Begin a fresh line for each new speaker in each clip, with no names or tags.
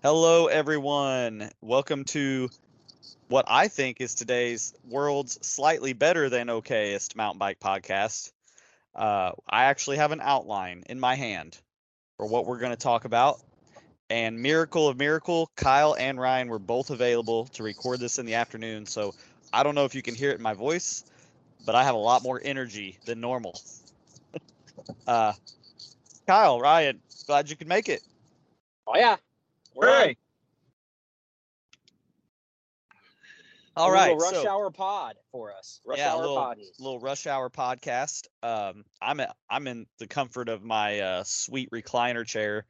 Hello, everyone. Welcome to what I think is today's world's slightly better than okayest mountain bike podcast. Uh, I actually have an outline in my hand for what we're going to talk about. And miracle of miracle, Kyle and Ryan were both available to record this in the afternoon. So I don't know if you can hear it in my voice, but I have a lot more energy than normal. uh, Kyle, Ryan, glad you could make it.
Oh yeah.
Hey,
All
A
right,
rush
so-
hour pod for us. Rush
yeah, a
hour
little, little rush hour podcast. Um, I'm a, I'm in the comfort of my uh, sweet recliner chair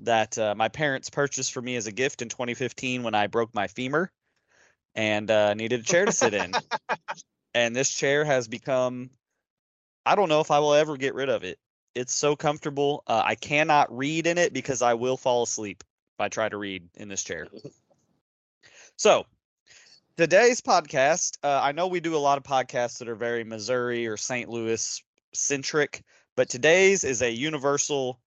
that uh, my parents purchased for me as a gift in 2015 when I broke my femur and uh, needed a chair to sit in. and this chair has become, I don't know if I will ever get rid of it. It's so comfortable. Uh, I cannot read in it because I will fall asleep I try to read in this chair. So, today's podcast, uh, I know we do a lot of podcasts that are very Missouri or St. Louis centric, but today's is a universal.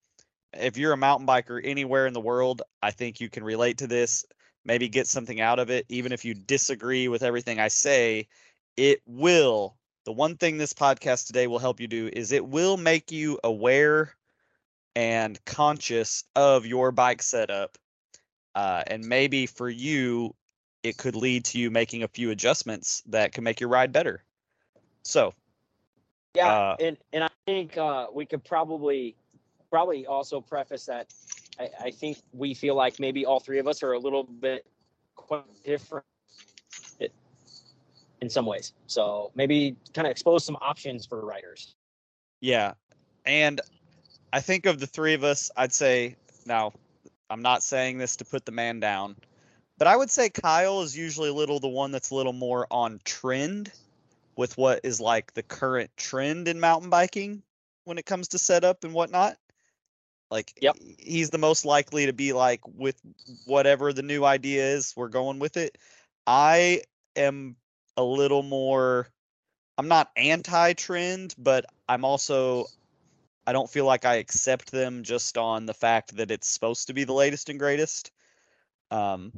If you're a mountain biker anywhere in the world, I think you can relate to this, maybe get something out of it. Even if you disagree with everything I say, it will. The one thing this podcast today will help you do is it will make you aware and conscious of your bike setup. Uh, and maybe for you, it could lead to you making a few adjustments that can make your ride better. So,
Yeah,
uh,
and and I think uh, we could probably probably also preface that I, I think we feel like maybe all three of us are a little bit quite different in some ways. So maybe kind of expose some options for riders.
yeah. And I think of the three of us, I'd say, now, I'm not saying this to put the man down, but I would say Kyle is usually a little the one that's a little more on trend with what is like the current trend in mountain biking when it comes to setup and whatnot. Like,
Yep.
he's the most likely to be like with whatever the new idea is, we're going with it. I am a little more, I'm not anti trend, but I'm also, I don't feel like I accept them just on the fact that it's supposed to be the latest and greatest. Um,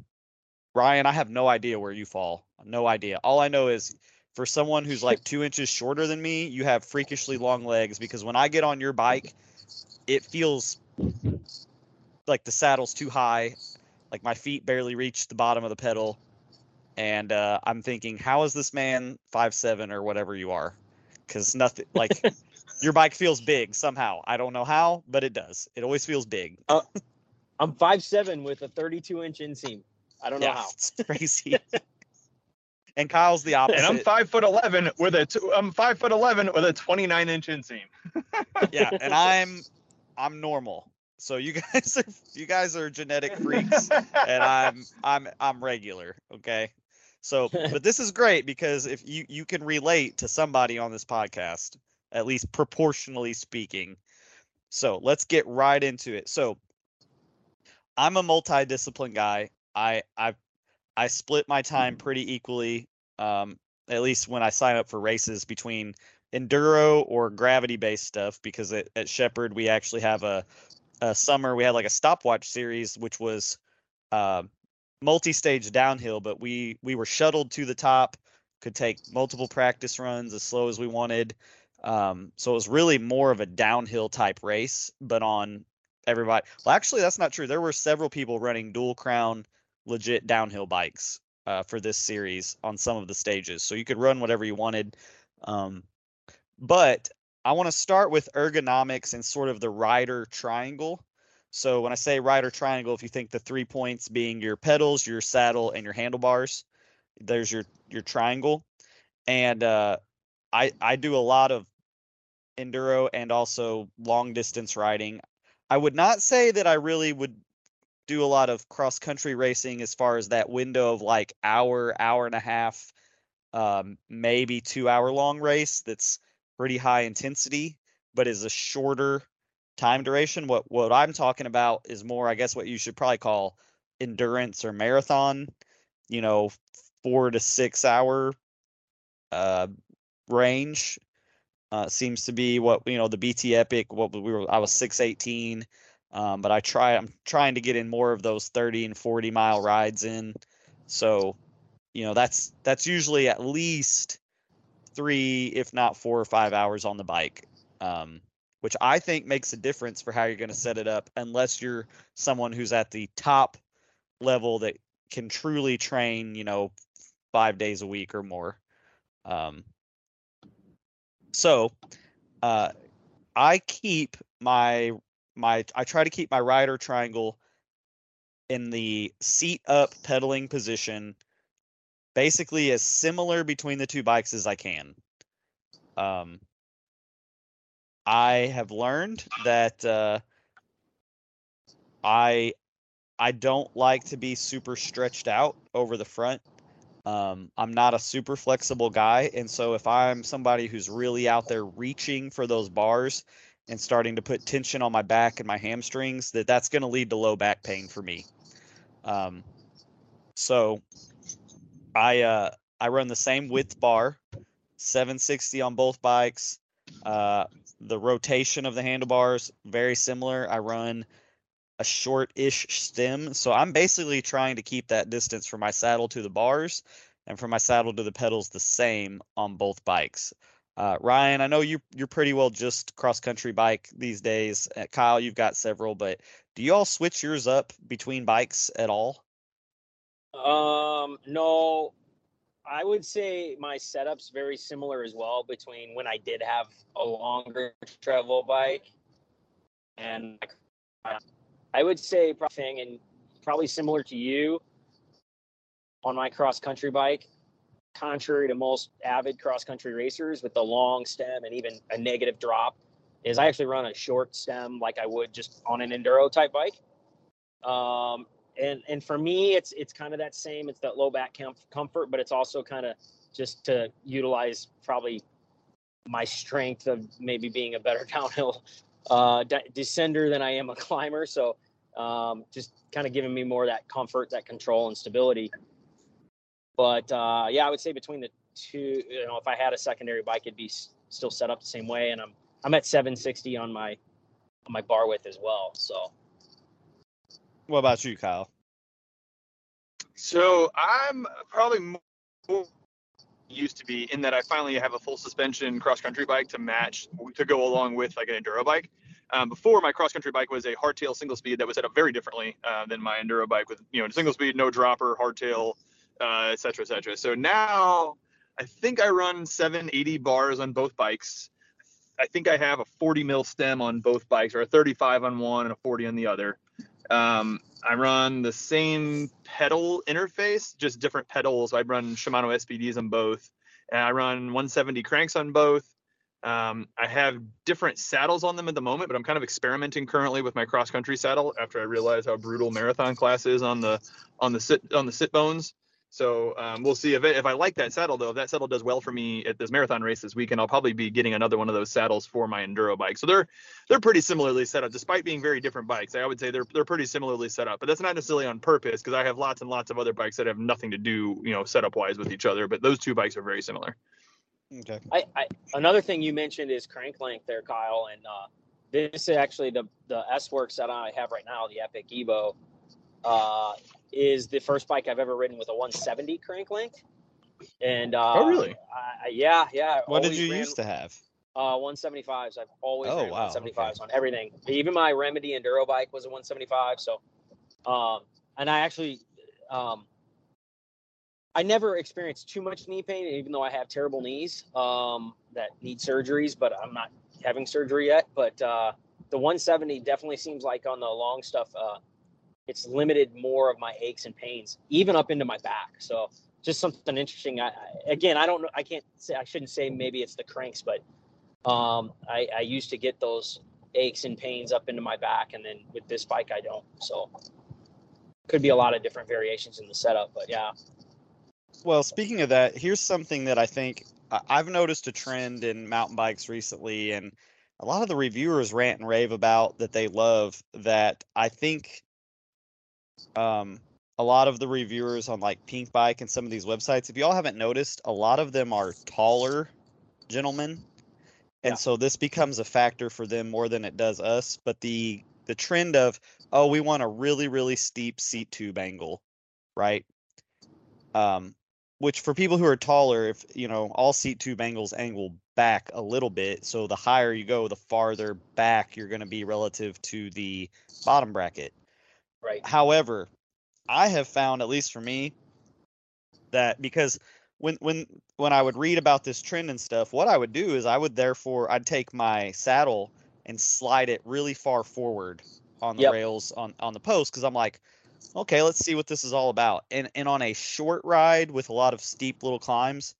Ryan, I have no idea where you fall. No idea. All I know is for someone who's like two inches shorter than me, you have freakishly long legs because when I get on your bike, it feels like the saddle's too high, like my feet barely reach the bottom of the pedal. And uh, I'm thinking, how is this man five seven or whatever you are? Because nothing like your bike feels big somehow. I don't know how, but it does. It always feels big.
Uh, I'm five seven with a 32 inch inseam. I don't know
yeah,
how.
it's crazy. and Kyle's the opposite.
and I'm five foot eleven with a t- I'm five foot eleven with a 29 inch inseam.
yeah, and I'm I'm normal. So you guys are you guys are genetic freaks, and I'm I'm I'm regular. Okay. So, but this is great because if you you can relate to somebody on this podcast, at least proportionally speaking. So let's get right into it. So I'm a multidiscipline guy. I I I split my time pretty equally. Um, at least when I sign up for races between enduro or gravity based stuff because at, at Shepherd we actually have a, a summer we had like a stopwatch series which was uh, multi-stage downhill but we we were shuttled to the top could take multiple practice runs as slow as we wanted um, so it was really more of a downhill type race but on everybody well actually that's not true there were several people running dual crown legit downhill bikes uh, for this series on some of the stages so you could run whatever you wanted um, but I want to start with ergonomics and sort of the rider triangle. So when I say rider triangle, if you think the three points being your pedals, your saddle, and your handlebars, there's your your triangle. And uh, I I do a lot of enduro and also long distance riding. I would not say that I really would do a lot of cross country racing as far as that window of like hour, hour and a half, um, maybe two hour long race that's pretty high intensity, but is a shorter time duration. What what I'm talking about is more, I guess, what you should probably call endurance or marathon. You know, four to six hour uh, range uh, seems to be what you know the BT Epic. What we were, I was six eighteen. Um, but I try. I'm trying to get in more of those 30 and 40 mile rides in. So, you know, that's that's usually at least three, if not four or five hours on the bike, um, which I think makes a difference for how you're going to set it up, unless you're someone who's at the top level that can truly train, you know, five days a week or more. Um, so, uh, I keep my my I try to keep my rider triangle in the seat up pedaling position basically as similar between the two bikes as I can. Um, I have learned that uh, I I don't like to be super stretched out over the front. Um, I'm not a super flexible guy, and so if I'm somebody who's really out there reaching for those bars and starting to put tension on my back and my hamstrings, that that's going to lead to low back pain for me. Um, so I uh, I run the same width bar, 760 on both bikes. Uh, the rotation of the handlebars very similar. I run a short-ish stem, so I'm basically trying to keep that distance from my saddle to the bars and from my saddle to the pedals the same on both bikes. Uh, Ryan, I know you you're pretty well just cross country bike these days. Uh, Kyle, you've got several, but do you all switch yours up between bikes at all?
Um, no, I would say my setup's very similar as well between when I did have a longer travel bike and I would say thing and probably similar to you on my cross country bike. Contrary to most avid cross country racers with the long stem and even a negative drop, is I actually run a short stem like I would just on an enduro type bike. Um, and and for me, it's it's kind of that same. It's that low back comfort, but it's also kind of just to utilize probably my strength of maybe being a better downhill uh, de- descender than I am a climber. So um, just kind of giving me more that comfort, that control, and stability. But uh, yeah, I would say between the two, you know, if I had a secondary bike, it'd be s- still set up the same way. And I'm I'm at 760 on my on my bar width as well. So
What about you, Kyle?
So I'm probably more used to be in that I finally have a full suspension cross country bike to match to go along with like an enduro bike. Um, before my cross country bike was a hardtail single speed that was set up very differently uh, than my enduro bike with you know single speed, no dropper, hardtail, uh, et cetera, et cetera. So now I think I run 780 bars on both bikes. I think I have a 40 mil stem on both bikes, or a 35 on one and a 40 on the other. Um, I run the same pedal interface, just different pedals. I run Shimano SPDs on both, and I run 170 cranks on both. Um, I have different saddles on them at the moment, but I'm kind of experimenting currently with my cross country saddle after I realize how brutal marathon class is on the on the sit on the sit bones. So um, we'll see if it, if I like that saddle though. If that saddle does well for me at this marathon race this weekend, I'll probably be getting another one of those saddles for my enduro bike. So they're they're pretty similarly set up, despite being very different bikes. I would say they're they're pretty similarly set up, but that's not necessarily on purpose because I have lots and lots of other bikes that have nothing to do, you know, setup wise with each other. But those two bikes are very similar.
Okay.
I, I another thing you mentioned is crank length there, Kyle, and uh, this is actually the the S Works that I have right now, the Epic Evo, uh, is the first bike I've ever ridden with a 170 crank length. And uh,
Oh, really?
I, yeah, yeah.
What did you
ran,
used to have?
Uh, 175s. I've always
Oh, wow,
175s on everything. Even my Remedy Enduro bike was a 175. So, um, and I actually, um, I never experienced too much knee pain, even though I have terrible knees um, that need surgeries, but I'm not having surgery yet. But uh, the 170 definitely seems like on the long stuff, uh, it's limited more of my aches and pains, even up into my back. So just something interesting. I, I again, I don't know. I can't say. I shouldn't say maybe it's the cranks, but um, I, I used to get those aches and pains up into my back, and then with this bike, I don't. So could be a lot of different variations in the setup, but yeah.
Well, speaking of that, here's something that I think I've noticed a trend in mountain bikes recently, and a lot of the reviewers rant and rave about that they love. That I think um, a lot of the reviewers on like Pinkbike and some of these websites, if y'all haven't noticed, a lot of them are taller gentlemen. And
Yeah.
so this becomes a factor for them more than it does us. But the the trend of oh we want a really really steep seat tube angle, right? Um, which for people who are taller, if you know all seat tube angles angle back a little bit, so the higher you go, the farther back you're going to be relative to the bottom bracket.
Right.
However, I have found, at least for me, that because when when when I would read about this trend and stuff, what I would do is I would therefore I'd take my saddle and slide it really far forward on the
Yep.
rails on on the post because I'm like, okay, let's see what this is all about. And and on a short ride with a lot of steep little climbs,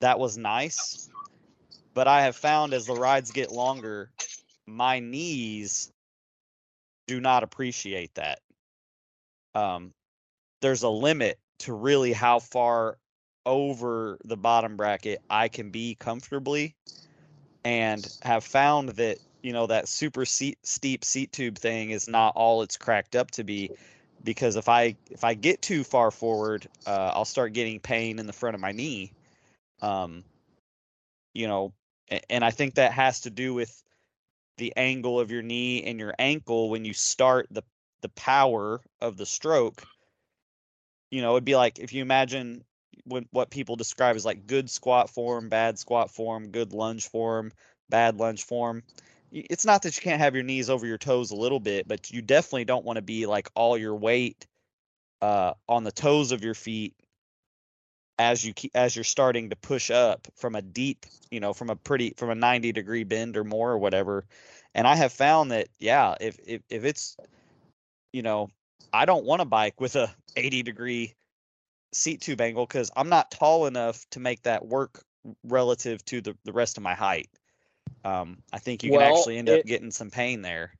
that was nice. But I have found as the rides get longer, my knees do not appreciate that. Um, there's a limit to really how far over the bottom bracket I can be comfortably, and have found that you know that super seat, steep seat tube thing is not all it's cracked up to be. Because if I if I get too far forward, uh, I'll start getting pain in the front of my knee. Um, you know, and I think that has to do with the angle of your knee and your ankle when you start the the power of the stroke you know it'd be like if you imagine when what people describe as like good squat form bad squat form good lunge form bad lunge form it's not that you can't have your knees over your toes a little bit but you definitely don't want to be like all your weight uh on the toes of your feet as you keep as you're starting to push up from a deep you know from a pretty from a 90 degree bend or more or whatever. And i have found that yeah if if, if it's you know i don't want to bike with a 80 degree seat tube angle because i'm not tall enough to make that work relative to the, the rest of my height um, i think you can
Well,
actually end up getting some pain there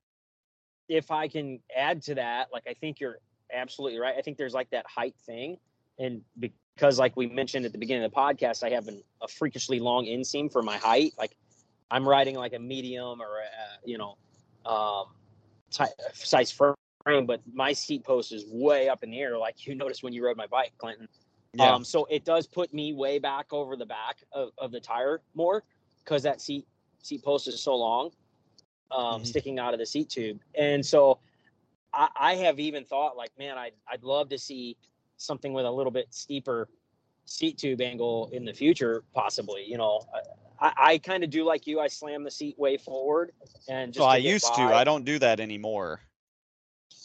if I can add to that, like I think you're absolutely right. I think there's like that height thing, and because like we mentioned at the beginning of the podcast, I have an, a freakishly long inseam for my height. Like I'm riding like a medium or a, you know um, size frame, but my seat post is way up in the air, like you noticed when you rode my bike, Clinton.
yeah
Um, so it does put me way back over the back of, of the tire more because that seat seat post is so long, um,
Mhm.
sticking out of the seat tube. And so I, I have even thought like, man, I'd, I'd love to see something with a little bit steeper seat tube angle in the future, possibly. You know, I, I kind of do like you. I slam the seat way forward and just
so i used to i don't do that anymore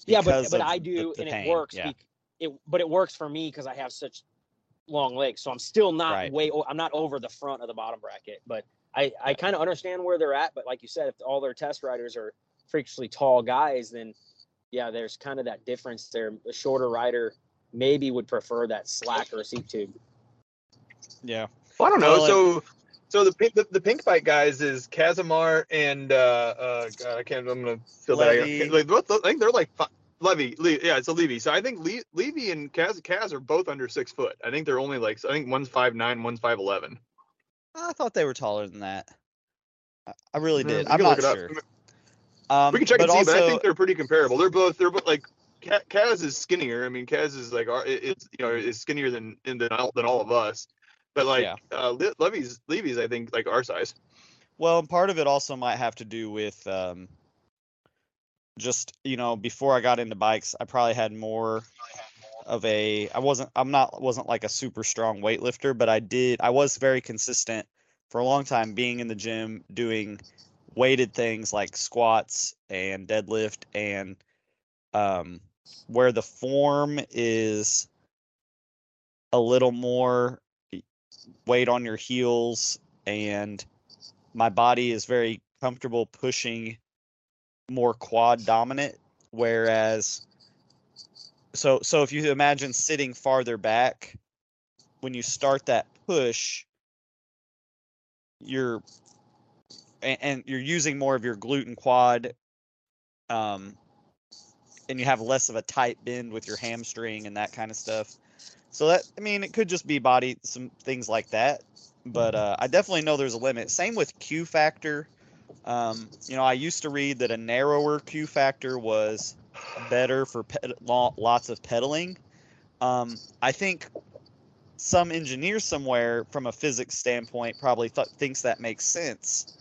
Yeah, but but I do,
the
and
pain,
it works.
yeah.
it but it works for me because I have such long legs, so I'm still not
Right.
way. I'm not over the front of the bottom bracket, but I I kind of understand where they're at. But like you said, if all their test riders are freakishly tall guys, then yeah, there's kind of that difference there. A shorter rider maybe would prefer that slacker seat tube.
yeah
Well, I don't know.
Well,
so, so the, pink- the the Pinkbike guys is Kazimer and uh, uh God, I can't. I'm gonna feel
Levy.
that. I, like, what, I think they're like fi- Levy. Le, yeah, it's a Levy. So I think Le, Levy and Kaz Kaz are both under six foot. I think they're only like I think one's five nine, one's five eleven.
I thought they were taller than that I- i really did i'm not
look it up.
sure um,
We can check
but
and see,
also,
but I think they're pretty comparable. They're both they're both like Ka- Kaz is skinnier. I mean, Kaz is like our- it's you know is skinnier than than all, than all of us. But like
Yeah.
uh, Le- Levy's Levy's I think like our size.
Well, part of it also might have to do with um, just you know before I got into bikes, I probably had more of a. I wasn't. I'm not. wasn't like a super strong weightlifter, but I did. I was very consistent for a long time, being in the gym doing weighted things like squats and deadlift and um, where the form is a little more weight on your heels and my body is very comfortable pushing more quad dominant whereas so so if you imagine sitting farther back when you start that push you're and, and you're using more of your glute and quad um and you have less of a tight bend with your hamstring and that kind of stuff so that i mean it could just be body some things like that but uh, I definitely know there's a limit. Same with Q factor. Um, you know, I used to read that a narrower Q factor was better for lots of pedaling. Um, I think some engineer somewhere, from a physics standpoint, probably th- thinks that makes sense.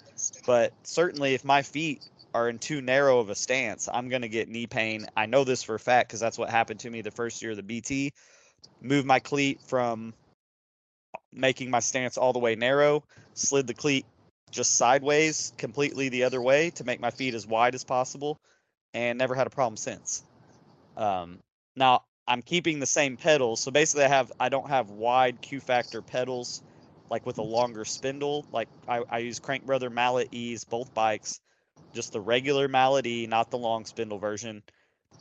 But certainly, if my feet are in too narrow of a stance, I'm going to get knee pain. I know this for a fact because that's what happened to me the first year of the BT. Moved my cleat from making my stance all the way narrow, slid the cleat just sideways completely the other way to make my feet as wide as possible, and never had a problem since. Um, now I'm keeping the same pedals, so basically I have I don't have wide Q factor pedals like with a longer spindle. Like I, I use Crank Brother Mallet E's both bikes, just the regular Mallet E, not the long spindle version.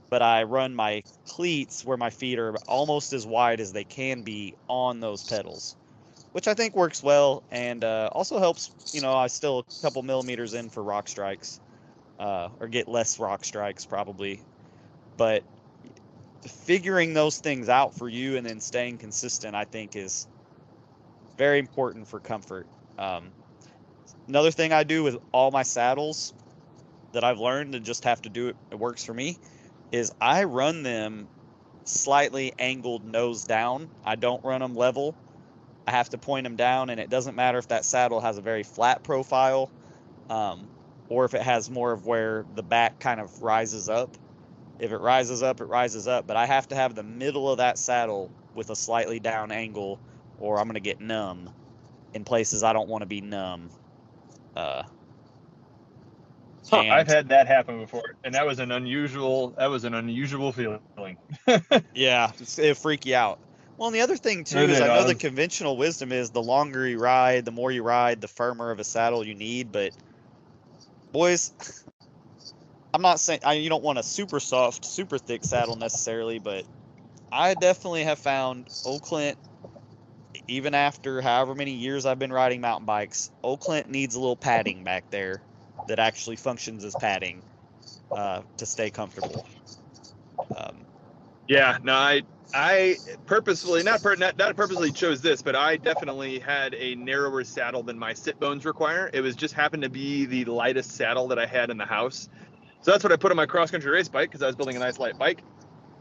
But I run my cleats where my feet are almost as wide as they can be on those pedals, which I think works well and uh, also helps. You know, I still a couple millimeters in for rock strikes, uh, or get less rock strikes probably. But figuring those things out for you and then staying consistent, I think, is very important for comfort. Um, another thing I do with all my saddles that I've learned and just have to do it, it works for me, is I run them slightly angled nose down. I don't run them level. I have to point them down, and it doesn't matter if that saddle has a very flat profile um, or if it has more of where the back kind of rises up. If it rises up, it rises up, but I have to have the middle of that saddle with a slightly down angle or I'm going to get numb in places I don't want to be numb. Uh,
Huh, I've had that happen before, and that was an unusual. That was an unusual feeling.
yeah, it freak you out. Well, and the other thing too is I know the conventional wisdom is the longer you ride, the more you ride, the firmer of a saddle you need. But boys, I'm not saying I, you don't want a super soft, super thick saddle necessarily, but I definitely have found Old Clint even after however many years I've been riding mountain bikes, Old Clint needs a little padding back there that actually functions as padding uh, to stay comfortable. Um,
yeah, no, I I purposefully not, per, not not purposely chose this, but I definitely had a narrower saddle than my sit bones require. It was just happened to be the lightest saddle that I had in the house. So that's what I put on my cross country race bike because I was building a nice light bike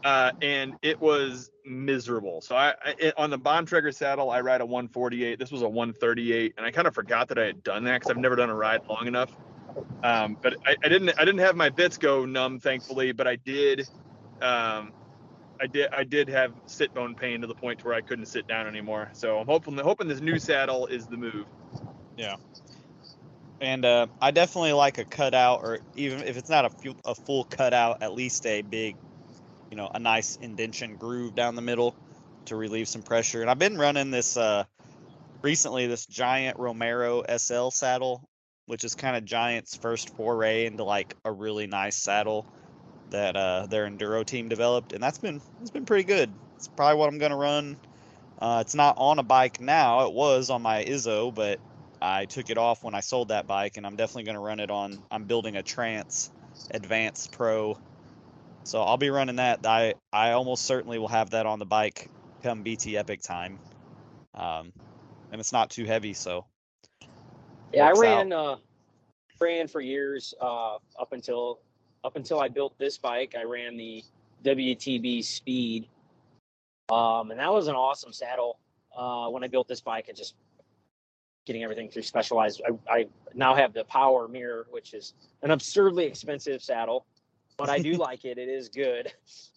uh, and it was miserable. So I, I it, on the Bontrager saddle, I ride a 148. This was a 138, and I kind of forgot that I had done that because I've never done a ride long enough. Um, but I, I, didn't I didn't have my bits go numb, thankfully, but I did. Um, I did I did have sit bone pain to the point where I couldn't sit down anymore. So I'm hoping hoping this new saddle is the move.
Yeah. And uh, I definitely like a cutout, or even if it's not a, full, a full cutout, at least a big you know, a nice indention groove down the middle to relieve some pressure. And I've been running this uh, recently, this giant Romero SL saddle, which is kind of Giant's first foray into like a really nice saddle that uh, their enduro team developed, and that's been it's been pretty good. It's probably what I'm gonna run. Uh, it's not on a bike now. It was on my Izzo, but I took it off when I sold that bike, and I'm definitely gonna run it on. I'm building a Trance Advanced Pro so I'll be running that. I I almost certainly will have that on the bike come BT Epic time, um, and it's not too heavy, so.
Yeah, I ran uh, ran for years uh, up until up until I built this bike. I ran the WTB Speed, um, and that was an awesome saddle. Uh, when I built this bike, and just getting everything through Specialized, I, I now have the Power Mirror, which is an absurdly expensive saddle but I do like it. It is good.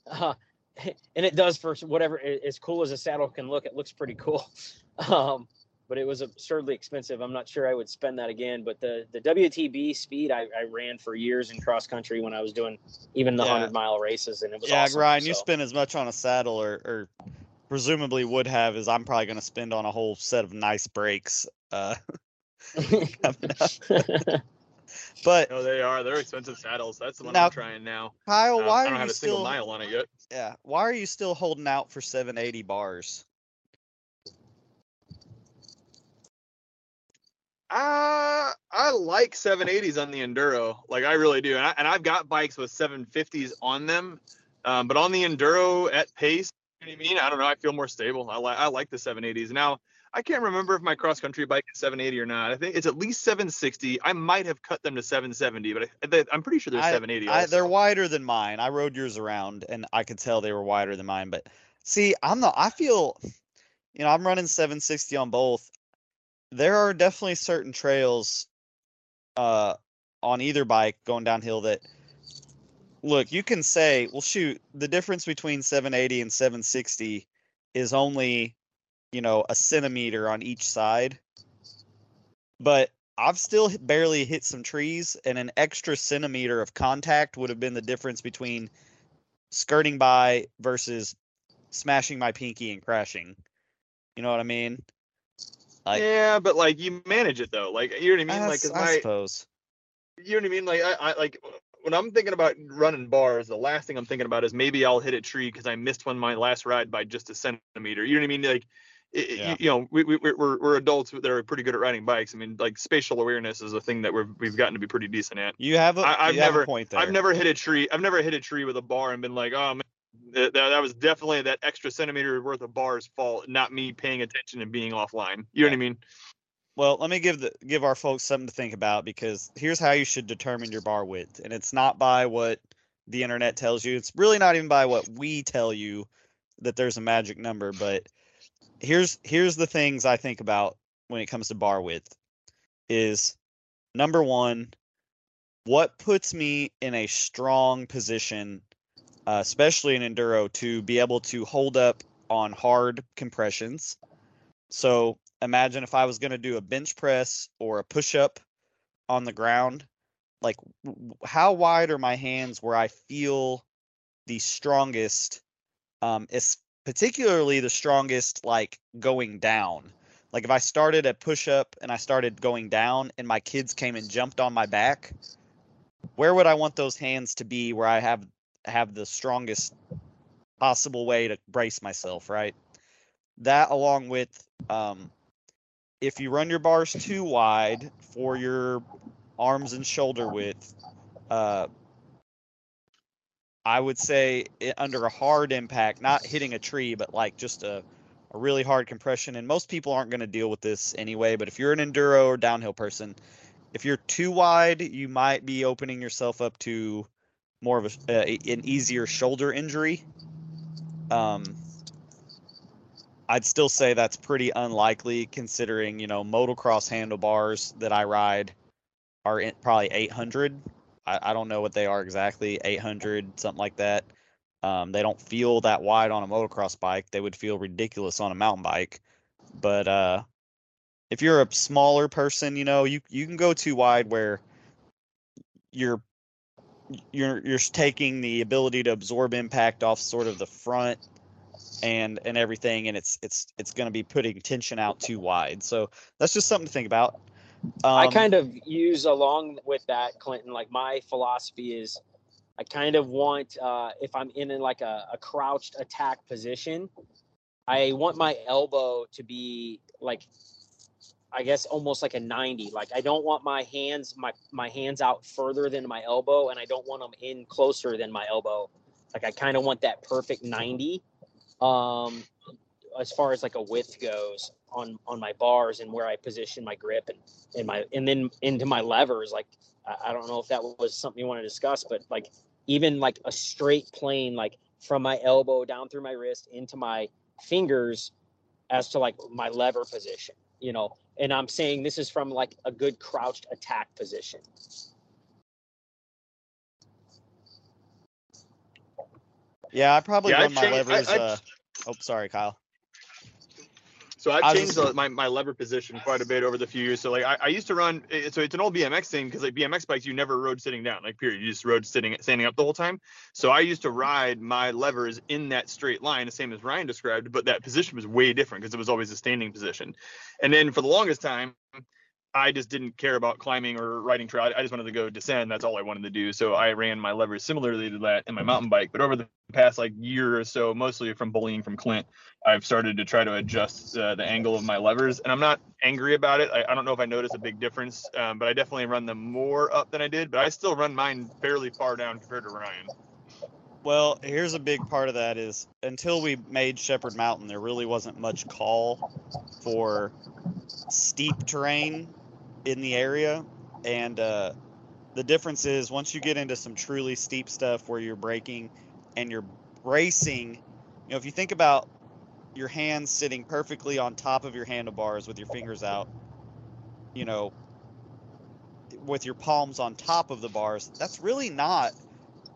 Uh, and it does for whatever as cool as a saddle can look, it looks pretty cool. Um, but it was absurdly expensive. I'm not sure I would spend that again. But the the WTB speed I, I ran for years in cross country when I was doing even the yeah. hundred mile races, and it was
yeah.
Awesome,
Ryan,
so.
you spend as much on a saddle, or, or presumably would have, as I'm probably going to spend on a whole set of nice brakes. Uh, But
no, they are. They're expensive saddles. That's the one now, I'm trying now.
Kyle, um, why
I don't
are
have
you
a
still,
single mile on it yet.
Yeah. Why are you still holding out for 780 bars?
Uh, I like 780s on the enduro. Like I really do, and, I, and I've got bikes with 750s on them. Um, but on the enduro at pace, you know what I mean? I don't know. I feel more stable. I like I like the 780s. Now I can't remember if my cross country bike is 780 or not. I think it's at least 760. I might have cut them to 770, but I, am pretty sure they're I, 780. I,
they're wider than mine. I rode yours around, and I could tell they were wider than mine. But see, I'm the. I feel, you know, I'm running 760 on both. There are definitely certain trails, uh, on either bike going downhill that look, you can say, well, shoot, the difference between 780 and 760 is only, you know, a centimeter on each side. But I've still barely hit some trees, and an extra centimeter of contact would have been the difference between skirting by versus smashing my pinky and crashing. You know what I mean?
Like, yeah, but like you manage it though. Like you know what I mean?
I,
like,
I
my,
suppose.
You know what I mean? Like I, I like when I'm thinking about running bars, the last thing I'm thinking about is maybe I'll hit a tree because I missed one my last ride by just a centimeter. You know what I mean? Like, it, yeah. you, you, know, we, we, we're, we're adults that are pretty good at riding bikes. I mean, like spatial awareness is a thing that we've we've gotten to be pretty decent at.
You have a, I,
I've
you
never,
have a point there.
I've never hit a tree. I've never hit a tree with a bar and been like, oh man, that, that was definitely that extra centimeter worth of bars fault, not me paying attention and being offline. You know what I mean?
Well, let me give the give our folks something to think about because here's how you should determine your bar width, and it's not by what the internet tells you. It's really not even by what we tell you that there's a magic number, but here's here's the things I think about when it comes to bar width is number 1 what puts me in a strong position uh, especially in enduro to be able to hold up on hard compressions. So imagine if I was going to do a bench press or a push up on the ground, like how wide are my hands where I feel the strongest, um, is particularly the strongest, like going down. Like if I started a push up and I started going down and my kids came and jumped on my back, where would I want those hands to be where I have have the strongest possible way to brace myself, right? That along with um, if you run your bars too wide for your arms and shoulder width, uh, I would say it, under a hard impact, not hitting a tree, but like just a, a really hard compression. And most people aren't going to deal with this anyway. But if you're an enduro or downhill person, if you're too wide, you might be opening yourself up to more of a, uh, an easier shoulder injury. Um, I'd still say that's pretty unlikely considering, you know, motocross handlebars that I ride are in, probably 800. I, I, don't know what they are exactly, 800, something like that. Um, they don't feel that wide on a motocross bike. They would feel ridiculous on a mountain bike. But uh, if you're a smaller person, you know, you, you can go too wide where you're you're you're taking the ability to absorb impact off sort of the front and and everything and it's it's it's going to be putting tension out too wide. So that's just something to think about.
Um, i kind of use along with that clinton like my philosophy is i kind of want uh, if i'm in, in like a, a crouched attack position i want my elbow to be like I guess almost like a 90. Like I don't want my hands my my hands out further than my elbow and I don't want them in closer than my elbow. Like I kind of want that perfect 90 um as far as like a width goes on on my bars and where I position my grip and and my and then into my levers like I, I don't know if that was something you want to discuss but like even like a straight plane like from my elbow down through my wrist into my fingers as to like my lever position you know and i'm saying this is from like a good crouched attack position.
Yeah i probably yeah, run my changed, levers I, uh, oh sorry kyle
so I've changed my, my lever position quite a bit over the few years. So like I, I used to run, so it's an old BMX thing because like BMX bikes, you never rode sitting down, like period. You just rode sitting, standing up the whole time. So I used to ride my levers in that straight line, the same as Ryan described, but that position was way different because it was always a standing position. And then for the longest time, I just didn't care about climbing or riding trail. I just wanted to go descend. That's all I wanted to do. So I ran my levers similarly to that in my mountain bike. But over the past like year or so, mostly from bullying from Clint, I've started to try to adjust uh, the angle of my levers. And I'm not angry about it. I, I don't know if I notice a big difference, um, but I definitely run them more up than I did. But I still run mine fairly far down compared to Ryan.
Well, here's a big part of that is until we made Shepherd Mountain, there really wasn't much call for steep terrain in the area, and uh, the difference is once you get into some truly steep stuff where you're braking and you're bracing, you know, if you think about your hands sitting perfectly on top of your handlebars with your fingers out, you know, with your palms on top of the bars, that's really not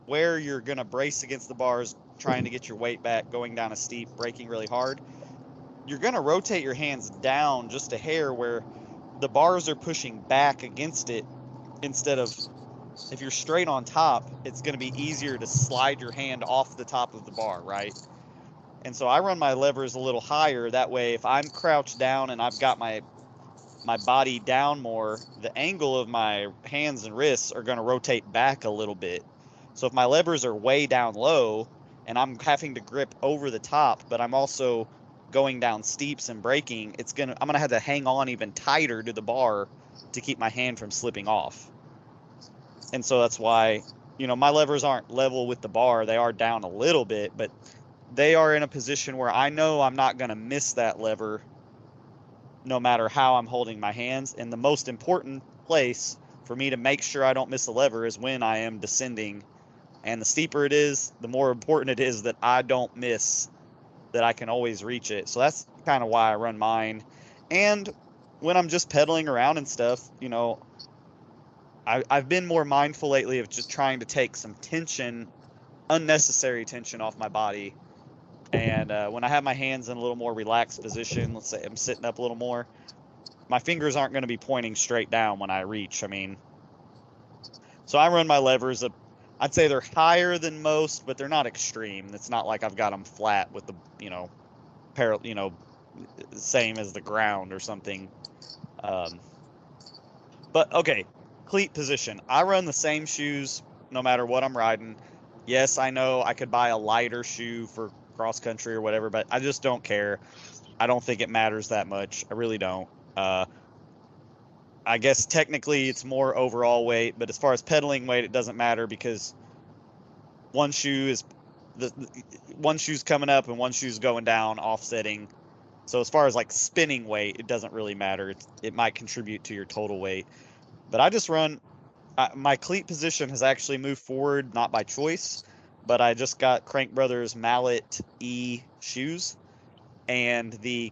where you're going to brace against the bars, trying to get your weight back, going down a steep, braking really hard. You're going to rotate your hands down just a hair where the bars are pushing back against it instead of if you're straight on top, it's going to be easier to slide your hand off the top of the bar, right? And so I run my levers a little higher. That way, if I'm crouched down and I've got my my body down more, the angle of my hands and wrists are going to rotate back a little bit. So if my levers are way down low and I'm having to grip over the top, but I'm also going down steeps and braking, it's gonna I'm gonna have to hang on even tighter to the bar to keep my hand from slipping off. And so that's why, you know, my levers aren't level with the bar. They are down a little bit, but they are in a position where I know I'm not gonna miss that lever no matter how I'm holding my hands. And the most important place for me to make sure I don't miss a lever is when I am descending. And the steeper it is, the more important it is that I don't miss, that I can always reach it. So that's kind of why I run mine. And when I'm just pedaling around and stuff, you know, I, I've been more mindful lately of just trying to take some tension, unnecessary tension off my body and uh, when I have my hands in a little more relaxed position, let's say I'm sitting up a little more, my fingers aren't going to be pointing straight down when I reach. I mean, so I run my levers. Up, I'd say they're higher than most, but they're not extreme. It's not like I've got them flat with the, you know, par- you know, same as the ground or something. Um, but okay, cleat position. I run the same shoes no matter what I'm riding. Yes, I know I could buy a lighter shoe for cross country or whatever, but I just don't care. I don't think it matters that much. I really don't. Uh, I guess technically it's more overall weight, but as far as pedaling weight, it doesn't matter because one shoe is the, the one shoe's coming up and one shoe's going down, offsetting. So as far as like spinning weight, it doesn't really matter. It's, it might contribute to your total weight, but I just run. Uh, my cleat position has actually moved forward, not by choice but I just got Crank Brothers Mallet E shoes, and the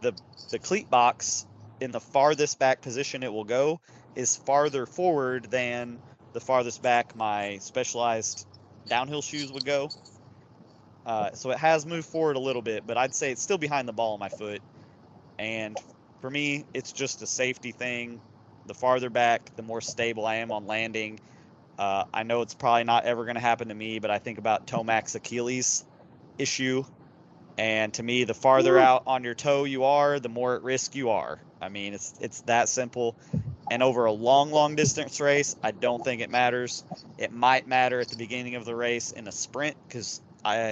the the cleat box in the farthest back position it will go is farther forward than the farthest back my specialized downhill shoes would go. Uh, so it has moved forward a little bit, but I'd say it's still behind the ball of my foot. And for me, it's just a safety thing. The farther back, the more stable I am on landing uh, I know it's probably not ever going to happen to me, but I think about Tomac's Achilles issue. And to me, the farther out on your toe you are, the more at risk you are. I mean, it's it's that simple. And over a long, long distance race, I don't think it matters. It might matter at the beginning of the race in a sprint because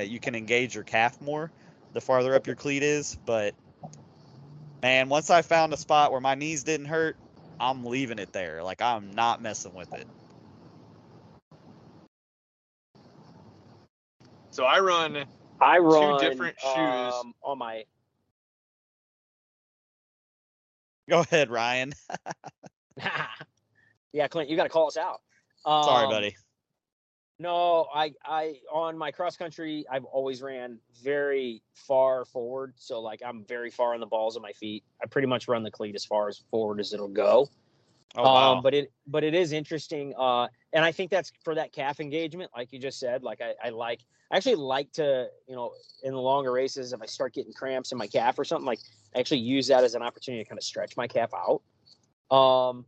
you can engage your calf more the farther up your cleat is. But man, once I found a spot where my knees didn't hurt, I'm leaving it there. Like I'm not messing with it.
So I run
I run
two different shoes.
um, on my.
Go ahead, Ryan.
yeah, Clint, you got to call us out. Um,
Sorry, buddy.
No, I, I on my cross country, I've always ran very far forward. So like I'm very far on the balls of my feet. I pretty much run the cleat as far as forward as it'll go.
Oh, wow.
Um, but it but it is interesting, uh, and I think that's for that calf engagement, like you just said. Like I, I like I actually like to you know in the longer races if I start getting cramps in my calf or something like I actually use that as an opportunity to kind of stretch my calf out. Um,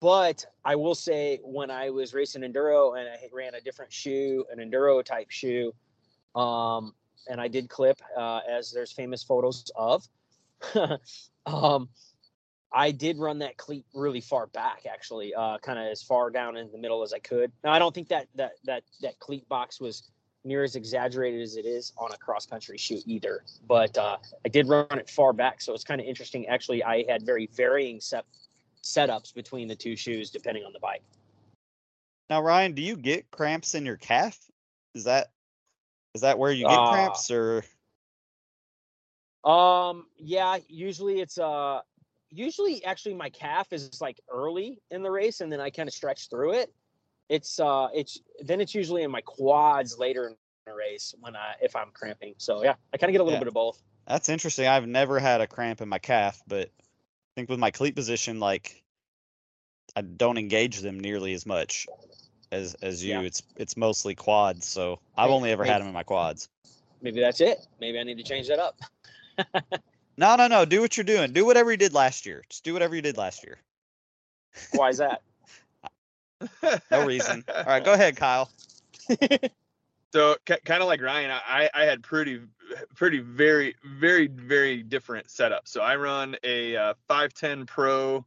but I will say when I was racing enduro and I ran a different shoe, an enduro type shoe, um, and I did clip uh, as there's famous photos of. um, I did run that cleat really far back, actually, uh, kind of as far down in the middle as I could. Now, I don't think that that that that cleat box was near as exaggerated as it is on a cross country shoot either, but uh, I did run it far back, so it's kind of interesting. Actually, I had very varying set setups between the two shoes depending on the bike.
Now, Ryan, do you get cramps in your calf? Is that is that where you get
Uh,
cramps, or
Um, yeah, usually it's uh usually actually my calf is like early in the race and then I kind of stretch through it. It's uh it's then it's usually in my quads later in the race when I if I'm cramping. So yeah, I kind of get a little
Yeah.
bit of both.
that's interesting. I've never had a cramp in my calf, but I think with my cleat position, like I don't engage them nearly as much as as you.
Yeah.
It's it's mostly quads, so I've only ever had them in my quads.
Maybe that's it. Maybe I need to change that up.
No, no, no. Do what you're doing. Do whatever you did last year. Just do whatever you did last year.
Why is that?
No reason. All right, go ahead, Kyle.
So kind of like Ryan, I, I had pretty, pretty very, very, very different setup. So I run a uh, 510 Pro,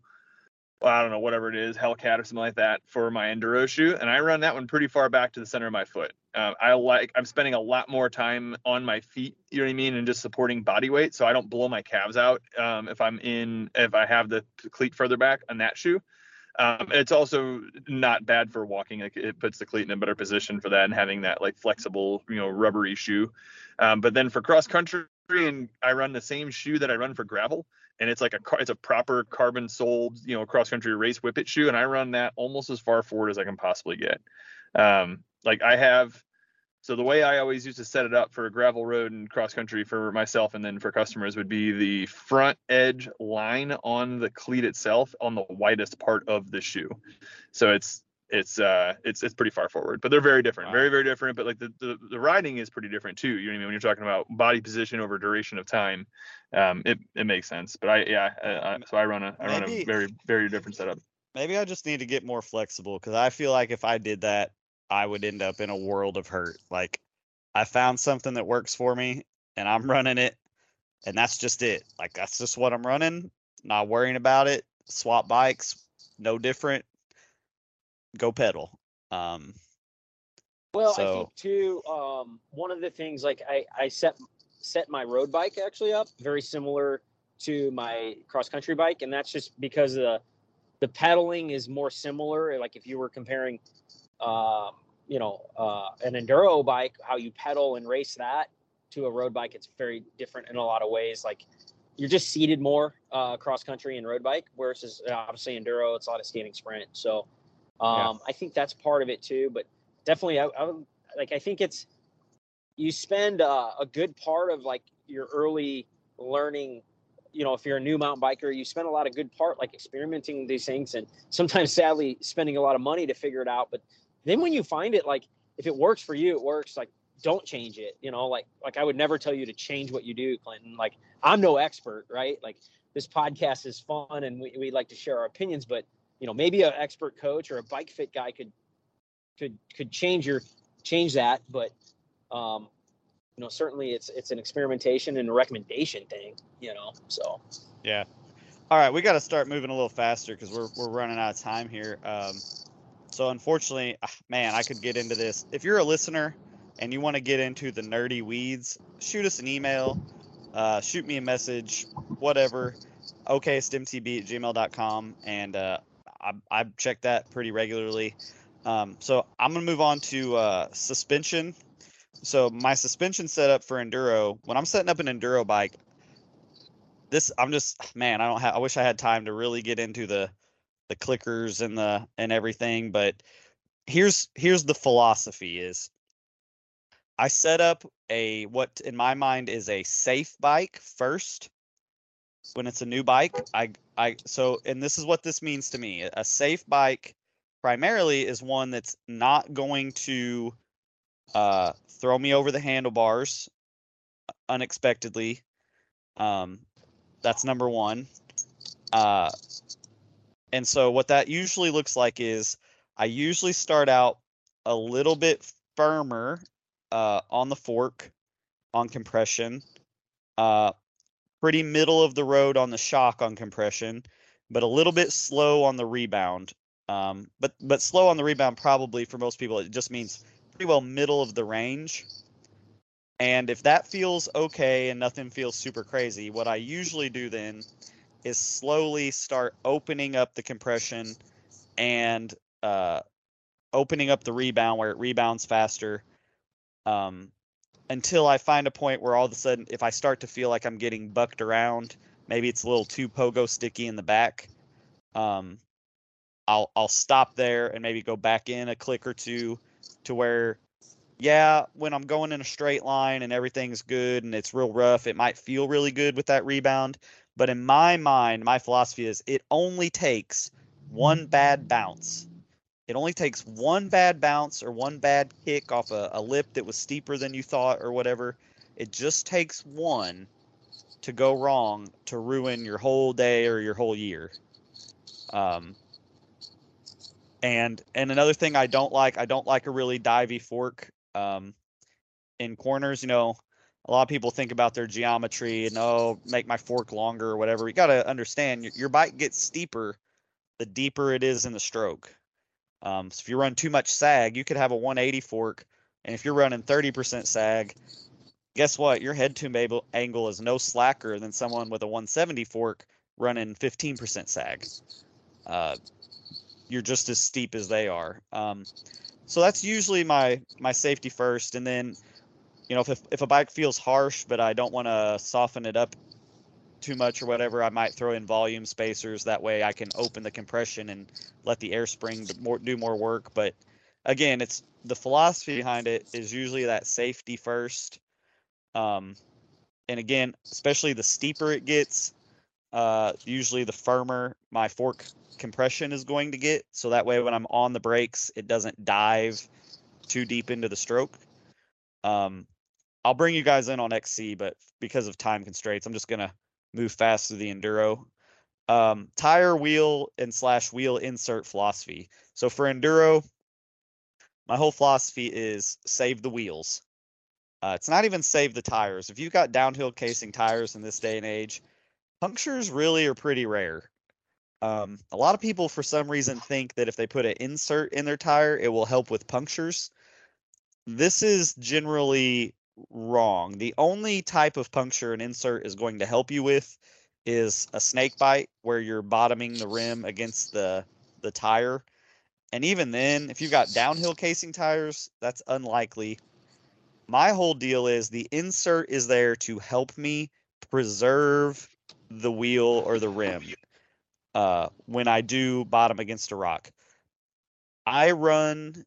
well, I don't know whatever it is, Hellcat or something like that for my enduro shoe, and I run that one pretty far back to the center of my foot. Um, I like I'm spending a lot more time on my feet, you know what I mean, and just supporting body weight, so I don't blow my calves out um, if I'm in if I have the cleat further back on that shoe. Um, it's also not bad for walking. Like it puts the cleat in a better position for that and having that like flexible, you know, rubbery shoe. Um, but then for cross country, and I run the same shoe that I run for gravel, and it's like a it's a proper carbon soled, you know, cross country race whippet shoe, and I run that almost as far forward as I can possibly get. Um, like I have. So the way I always used to set it up for a gravel road and cross country for myself and then for customers would be the front edge line on the cleat itself on the widest part of the shoe. So it's it's uh it's it's pretty far forward, but they're very different,
Wow.
very very different. But like the, the the riding is pretty different too. You know what I mean when you're talking about body position over duration of time, um it it makes sense. But I yeah uh, uh, so I run a I run
Maybe-
a very very different setup.
Maybe I just need to get more flexible because I feel like if I did that, I would end up in a world of hurt. Like I found something that works for me and I'm running it, and that's just it. Like that's just what I'm running. Not worrying about it. Swap bikes, no different. Go pedal. Um,
Well, I think too. Um, one of the things, like I, I set set my road bike actually up very similar to my cross country bike, and that's just because the the pedaling is more similar. Like if you were comparing, um, you know, uh, an enduro bike, how you pedal and race that to a road bike, it's very different in a lot of ways. Like you're just seated more uh, cross country and road bike, versus uh, obviously enduro, it's a lot of skating sprint. So um, I think that's part of it too. But definitely, I, I would like. I think it's you spend uh, a good part of like your early learning. You know, if you're a new mountain biker, you spend a lot of good part like experimenting with these things, and sometimes, sadly, spending a lot of money to figure it out. But then when you find it, like if it works for you, it works. Like don't change it. You know, like like I would never tell you to change what you do, Clinton. Like I'm no expert, right? Like this podcast is fun, and we we like to share our opinions, but you know maybe an expert coach or a bike fit guy could could could change your change that but um you know certainly it's it's an experimentation and a recommendation thing you know so
Yeah. All right, we got to start moving a little faster because we're we're running out of time here. Um, so unfortunately, ah, man, I could get into this. If you're a listener and you want to get into the nerdy weeds, shoot us an email, uh, shoot me a message, whatever. OKSTMTB at gmail.com, and uh, I I check that pretty regularly. Um, so I'm gonna move on to uh, suspension. So my suspension setup for enduro, when I'm setting up an enduro bike, this I'm just man, I don't have I wish I had time to really get into the the clickers and the and everything, but here's here's the philosophy is I set up a what in my mind is a safe bike first when it's a new bike. I I so and this is what this means to me. A safe bike primarily is one that's not going to uh throw me over the handlebars unexpectedly. Um that's number one. Uh, and so what that usually looks like is I usually start out a little bit firmer uh, on the fork on compression, uh, pretty middle of the road on the shock on compression, but a little bit slow on the rebound. Um, but but slow on the rebound probably for most people it just means pretty well middle of the range. And if that feels okay and nothing feels super crazy, what I usually do then is slowly start opening up the compression and uh, opening up the rebound where it rebounds faster um, until I find a point where all of a sudden, if I start to feel like I'm getting bucked around, maybe it's a little too pogo sticky in the back, um, I'll I'll stop there and maybe go back in a click or two to where yeah, when I'm going in a straight line and everything's good and it's real rough, it might feel really good with that rebound. But in my mind, my philosophy is it only takes one bad bounce. It only takes one bad bounce or one bad kick off a, a lip that was steeper than you thought or whatever. It just takes one to go wrong to ruin your whole day or your whole year. Um, and and another thing I don't like, I don't like a really divey fork um, in corners. You know, a lot of people think about their geometry and oh, make my fork longer or whatever. You got to understand your, your bike gets steeper the deeper it is in the stroke. Um, so if you run too much sag, you could have a 180 fork, and if you're running 30% sag, guess what? Your head tube angle is no slacker than someone with a 170 fork running 15% sag. Uh, you're just as steep as they are. Um, so that's usually my my safety first, and then you know if if a bike feels harsh, but I don't want to soften it up too much or whatever, I might throw in volume spacers. That way I can open the compression and let the air spring more, do more work. But again, it's the philosophy behind it is usually that safety first. Um, and again, especially the steeper it gets, uh, usually the firmer my fork compression is going to get. So that way, when I'm on the brakes, it doesn't dive too deep into the stroke. Um, I'll bring you guys in on XC, but because of time constraints, I'm just gonna move fast through the enduro. Um, tire, wheel, and slash wheel insert philosophy. So for enduro, my whole philosophy is save the wheels. Uh, it's not even save the tires. If you've got downhill casing tires in this day and age, punctures really are pretty rare. Um, a lot of people, for some reason, think that if they put an insert in their tire, it will help with punctures. This is generally wrong. The only type of puncture an insert is going to help you with is a snake bite where you're bottoming the rim against the the tire. And even then, if you've got downhill casing tires, that's unlikely. My whole deal is the insert is there to help me preserve the wheel or the rim uh, when I do bottom against a rock. I run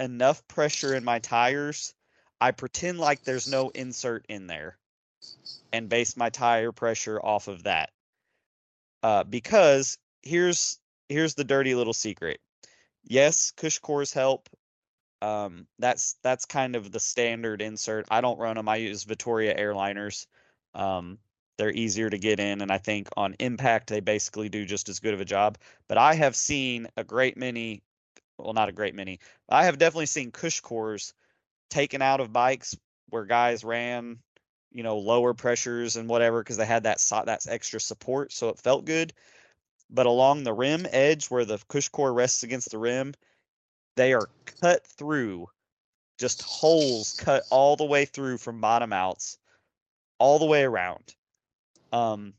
enough pressure in my tires I pretend like there's no insert in there and base my tire pressure off of that. Uh, because here's here's the dirty little secret. Yes, cush cores help. Um, that's that's kind of the standard insert. I don't run them. I use Vittoria airliners. Um, they're easier to get in, and I think on impact they basically do just as good of a job. But I have seen a great many, well, not a great many. I have definitely seen cush cores taken out of bikes where guys ran, you know, lower pressures and whatever because they had that that extra support, so it felt good. But along the rim edge where the cush core rests against the rim, they are cut through, just holes cut all the way through from bottom outs, all the way around. Um,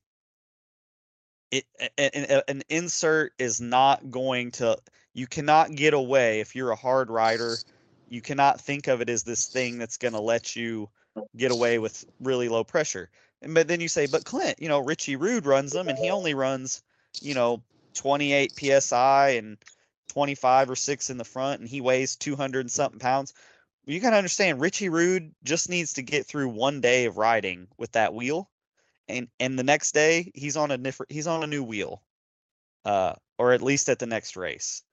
it an, an insert is not going to. You cannot get away if you're a hard rider you cannot think of it as this thing that's going to let you get away with really low pressure. And but then you say, but Clint, you know, Richie Rude runs them, and he only runs, you know, 28 psi and 25 or six in the front, and he weighs 200 and something pounds. You got to understand, Richie Rude just needs to get through one day of riding with that wheel, and and the next day he's on a different, he's on a new wheel, uh, or at least at the next race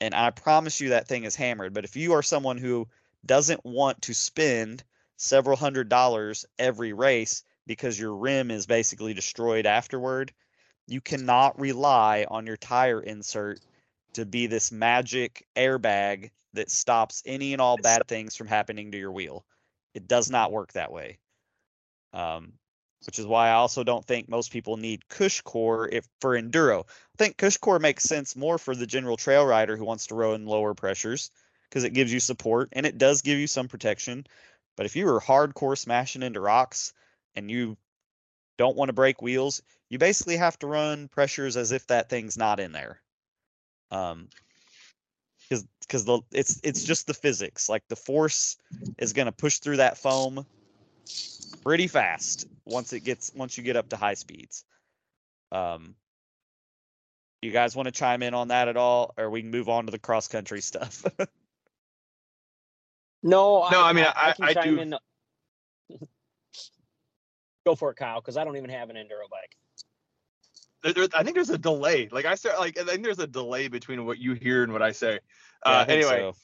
and I promise you that thing is hammered. But if you are someone who doesn't want to spend several hundred dollars every race because your rim is basically destroyed afterward, you cannot rely on your tire insert to be this magic airbag that stops any and all bad things from happening to your wheel. It does not work that way. Um, which is why I also don't think most people need cush core if for enduro. I think cush core makes sense more for the general trail rider who wants to row in lower pressures because it gives you support and it does give you some protection. But if you are hardcore smashing into rocks and you don't want to break wheels, you basically have to run pressures as if that thing's not in there. Um, because because the it's it's just the physics. Like the force is going to push through that foam pretty fast once it gets once you get up to high speeds. Um, you guys want to chime in on that at all, or we can move on to the cross country stuff?
no,
no. I, I mean, I,
I,
I do.
In. Go for it, Kyle, because I don't even have an enduro bike.
there, there- I think there's a delay. Like I said, like I think there's a delay between what you hear and what I say.
Yeah, I
Uh,
think
anyway,
so.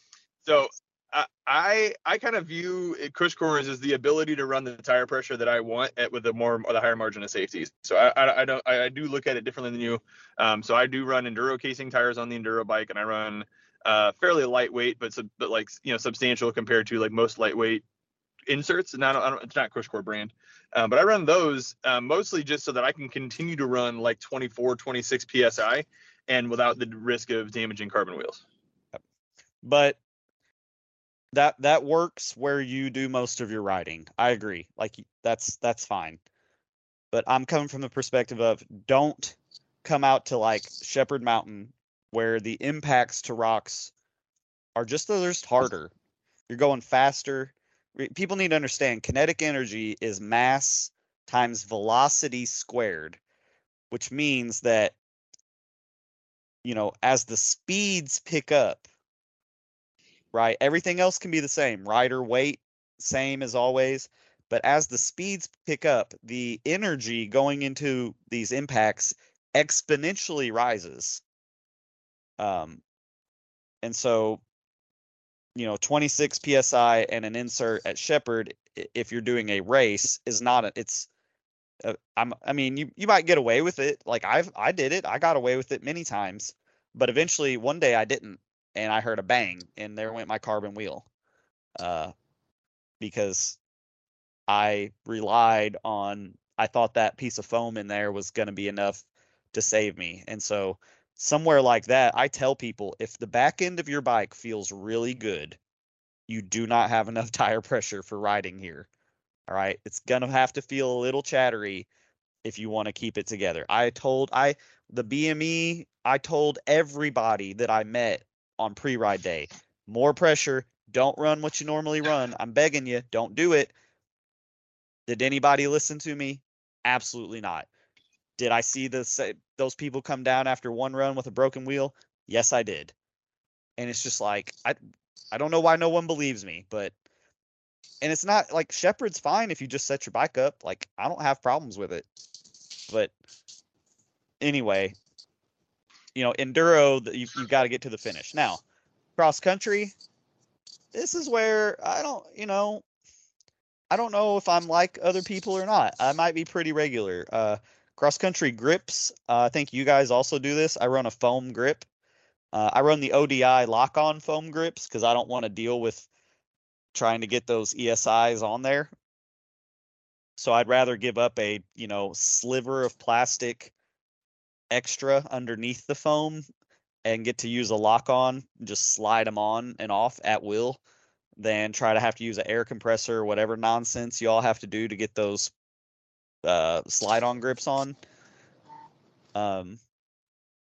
so I I, kind of view it- Cush cores as the ability to run the tire pressure that I want at with a more the higher margin of safety. So I I, I don't I, do look at it differently than you. Um, so I do run enduro casing tires on the enduro bike, and I run uh, fairly lightweight, but sub, but like you know substantial compared to like most lightweight inserts. And I don't, I don't it's not Cush core brand, um, but I run those uh, mostly just so that I can continue to run like 24 26 psi, and without the risk of damaging carbon wheels.
but that that works where you do most of your riding. I agree. Like that's that's fine. But I'm coming from the perspective of don't come out to like Shepherd Mountain where the impacts to rocks are just just harder. You're going faster. People need to understand kinetic energy is mass times velocity squared, which means that you know, as the speeds pick up, right? Everything else can be the same. Rider weight, same as always. But as the speeds pick up, the energy going into these impacts exponentially rises. Um, and so, you know, 26 psi and an insert at Shepherd, if you're doing a race, is not a, it's. Uh, I'm. I mean, you you might get away with it. Like I've I did it. I got away with it many times. But eventually, one day I didn't, and I heard a bang, and there went my carbon wheel. Uh, because I relied on. I thought that piece of foam in there was going to be enough to save me, and so somewhere like that, I tell people if the back end of your bike feels really good, you do not have enough tire pressure for riding here. All right, it's gonna have to feel a little chattery if you want to keep it together. I told I the BME, I told everybody that I met on pre-ride day, more pressure, don't run what you normally run. I'm begging you, don't do it. Did anybody listen to me? Absolutely not. Did I see the those people come down after one run with a broken wheel? Yes, I did. And it's just like I I don't know why no one believes me, but and it's not like Shepherd's fine if you just set your bike up. Like I don't have problems with it. But anyway, you know, enduro th- you you got to get to the finish. Now, cross country, this is where I don't, you know, I don't know if I'm like other people or not. I might be pretty regular. Uh, cross country grips. Uh, I think you guys also do this. I run a foam grip. Uh, I run the ODI lock on foam grips because I don't want to deal with trying to get those ESIs on there. So I'd rather give up a, you know, sliver of plastic extra underneath the foam and get to use a lock on, just slide them on and off at will than try to have to use an air compressor or whatever nonsense you all have to do to get those uh, slide on grips on. Um,